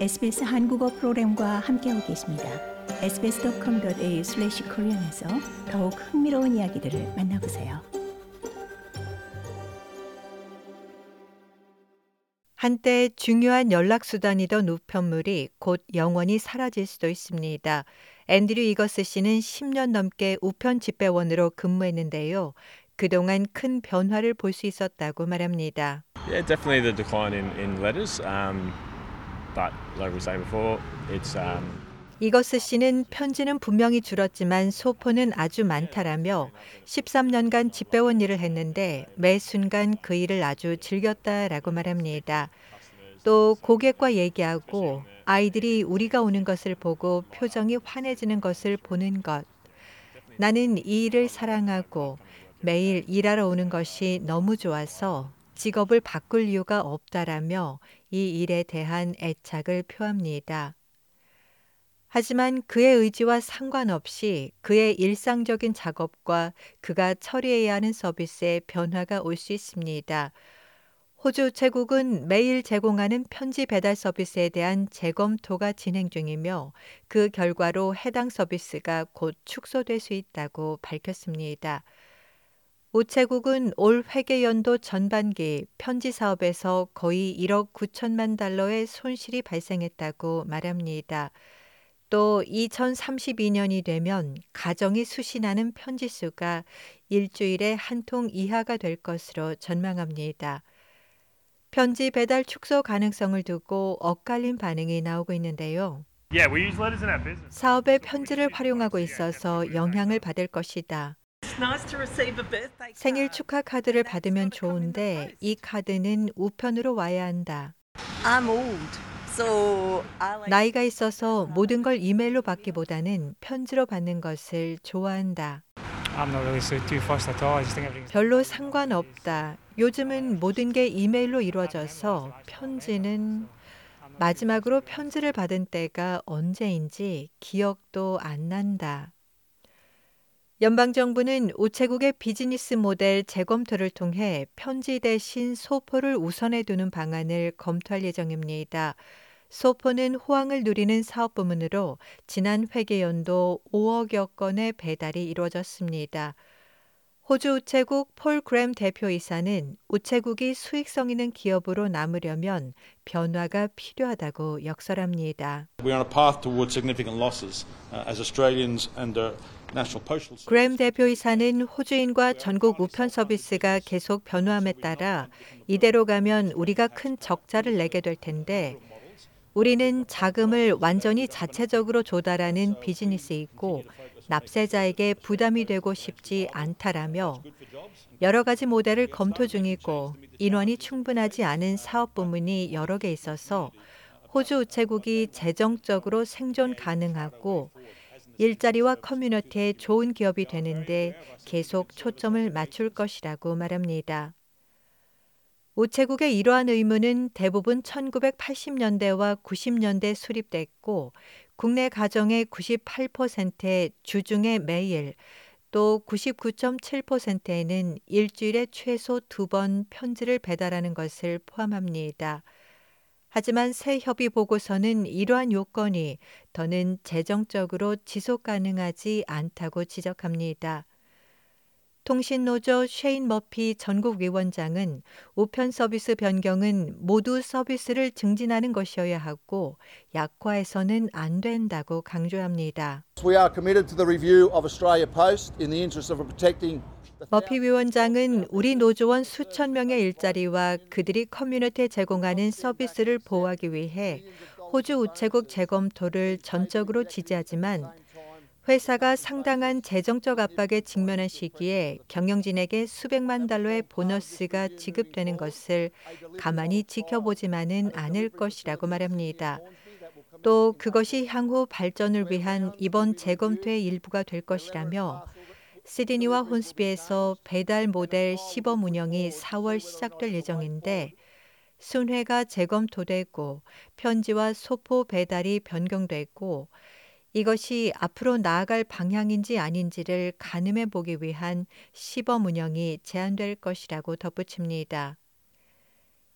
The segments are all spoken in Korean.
SBS 한국어 프로그램과 함께하고 계십니다. sbs.com.au/korean에서 더욱 흥미로운 이야기들을 만나보세요. 한때 중요한 연락 수단이던 우편물이 곧 영원히 사라질 수도 있습니다. 앤드류 이거스 씨는 10년 넘게 우편 집배원으로 근무했는데요. 그동안 큰 변화를 볼 수 있었다고 말합니다. Yeah, definitely the decline in, in letters. Um, but like we were saying before, it's um, 이거스 씨는 편지는 분명히 줄었지만 소포는 아주 많다라며 13년간 집배원 일을 했는데 매 순간 그 일을 아주 즐겼다라고 말합니다. 또 고객과 얘기하고 아이들이 우리가 오는 것을 보고 표정이 환해지는 것을 보는 것. 나는 이 일을 사랑하고 매일 일하러 오는 것이 너무 좋아서 직업을 바꿀 이유가 없다라며 이 일에 대한 애착을 표합니다. 하지만 그의 의지와 상관없이 그의 일상적인 작업과 그가 처리해야 하는 서비스에 변화가 올 수 있습니다. 호주 우체국은 매일 제공하는 편지 배달 서비스에 대한 재검토가 진행 중이며 그 결과로 해당 서비스가 곧 축소될 수 있다고 밝혔습니다. 우체국은 올 회계 연도 전반기 편지 사업에서 거의 1억 9천만 달러의 손실이 발생했다고 말합니다. 또 2032년이 되면 가정이 수신하는 편지 수가 일주일에 한 통 이하가 될 것으로 전망합니다. 편지 배달 축소 가능성을 두고 엇갈린 반응이 나오고 있는데요. Yeah, we use letters in our business. 사업에 편지를 활용하고 있어서 영향을 받을 것이다. It's nice to receive a birthday 생일. 축하 카드를 받으면 좋은데 이 카드는 우편으로 와야 한다. I'm old, so I like 나이가 있어서 모든 걸 이메일로 받기보다는 편지로 받는 것을 좋아한다. I'm not really so too fussed at all. I just think everything's 별로 상관없다. 요즘은 모든 게 이메일로 이루어져서 편지는 마지막으로 편지를 받은 때가 언제인지 기억도 안 난다. 연방정부는 우체국의 비즈니스 모델 재검토를 통해 편지 대신 소포를 우선해 두는 방안을 검토할 예정입니다. 소포는 호황을 누리는 사업 부문으로 지난 회계연도 5억여 건의 배달이 이루어졌습니다. 호주 우체국 폴 그램 대표이사는 우체국이 수익성 있는 기업으로 남으려면 변화가 필요하다고 역설합니다. We're on a path towards significant losses uh, as Australians and 그램 대표이사는 호주인과 전국 우편 서비스가 계속 변화함에 따라 이대로 가면 우리가 큰 적자를 내게 될 텐데 우리는 자금을 완전히 자체적으로 조달하는 비즈니스이고 납세자에게 부담이 되고 싶지 않다라며 여러 가지 모델을 검토 중이고 인원이 충분하지 않은 사업 부문이 여러 개 있어서 호주 우체국이 재정적으로 생존 가능하고 일자리와 커뮤니티에 좋은 기업이 되는데 계속 초점을 맞출 것이라고 말합니다. 우체국의 이러한 의무는 대부분 1980년대와 90년대 수립됐고 국내 가정의 98%에 주중에 매일 또 99.7%에는 일주일에 최소 두 번 편지를 배달하는 것을 포함합니다. 하지만 새 협의 보고서는 이러한 요건이 더는 재정적으로 지속 가능하지 않다고 지적합니다. 통신노조 쉐인 머피 전국위원장은 우편 서비스 변경은 모두 서비스를 증진하는 것이어야 하고 약화해서는 안 된다고 강조합니다. We are committed to the review of Australia Post in the interest of protecting 머피 위원장은 우리 노조원 수천 명의 일자리와 그들이 커뮤니티에 제공하는 서비스를 보호하기 위해 호주 우체국 재검토를 전적으로 지지하지만 회사가 상당한 재정적 압박에 직면한 시기에 경영진에게 수백만 달러의 보너스가 지급되는 것을 가만히 지켜보지만은 않을 것이라고 말합니다. 또 그것이 향후 발전을 위한 이번 재검토의 일부가 될 것이라며 시드니와 혼스비에서 배달 모델 시범 운영이 4월 시작될 예정인데 순회가 재검토되고 편지와 소포 배달이 변경되고 이것이 앞으로 나아갈 방향인지 아닌지를 가늠해 보기 위한 시범 운영이 제한될 것이라고 덧붙입니다.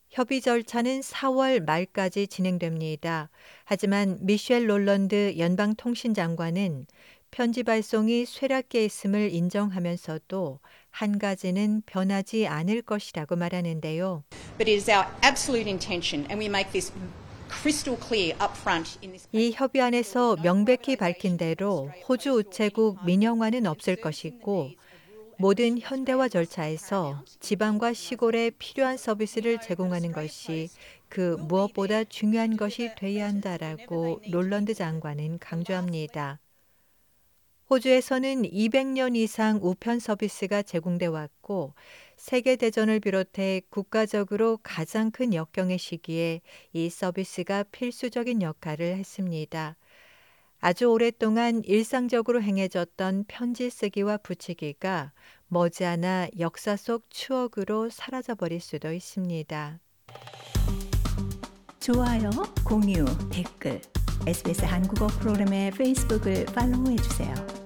협의 절차는 4월 말까지 진행됩니다. 하지만 미셸 롤런드 연방통신장관은 편지 발송이 쇠락기에 있음을 인정하면서도 한 가지는 변하지 않을 것이라고 말하는데요. But it is our absolute intention, and we make this crystal clear up front in this. 이 협의안에서 명백히 밝힌 대로 호주 우체국 민영화는 없을 것이고 모든 현대화 절차에서 지방과 시골에 필요한 서비스를 제공하는 것이 그 무엇보다 중요한 것이 돼야 한다라고 롤런드 장관은 강조합니다. 호주에서는 200년 이상 우편 서비스가 제공돼 왔고 세계 대전을 비롯해 국가적으로 가장 큰 역경의 시기에 이 서비스가 필수적인 역할을 했습니다. 아주 오랫동안 일상적으로 행해졌던 편지 쓰기와 붙이기가 머지않아 역사 속 추억으로 사라져버릴 수도 있습니다. 좋아요, 공유, 댓글, SBS 한국어 프로그램의 페이스북을 팔로우해 주세요.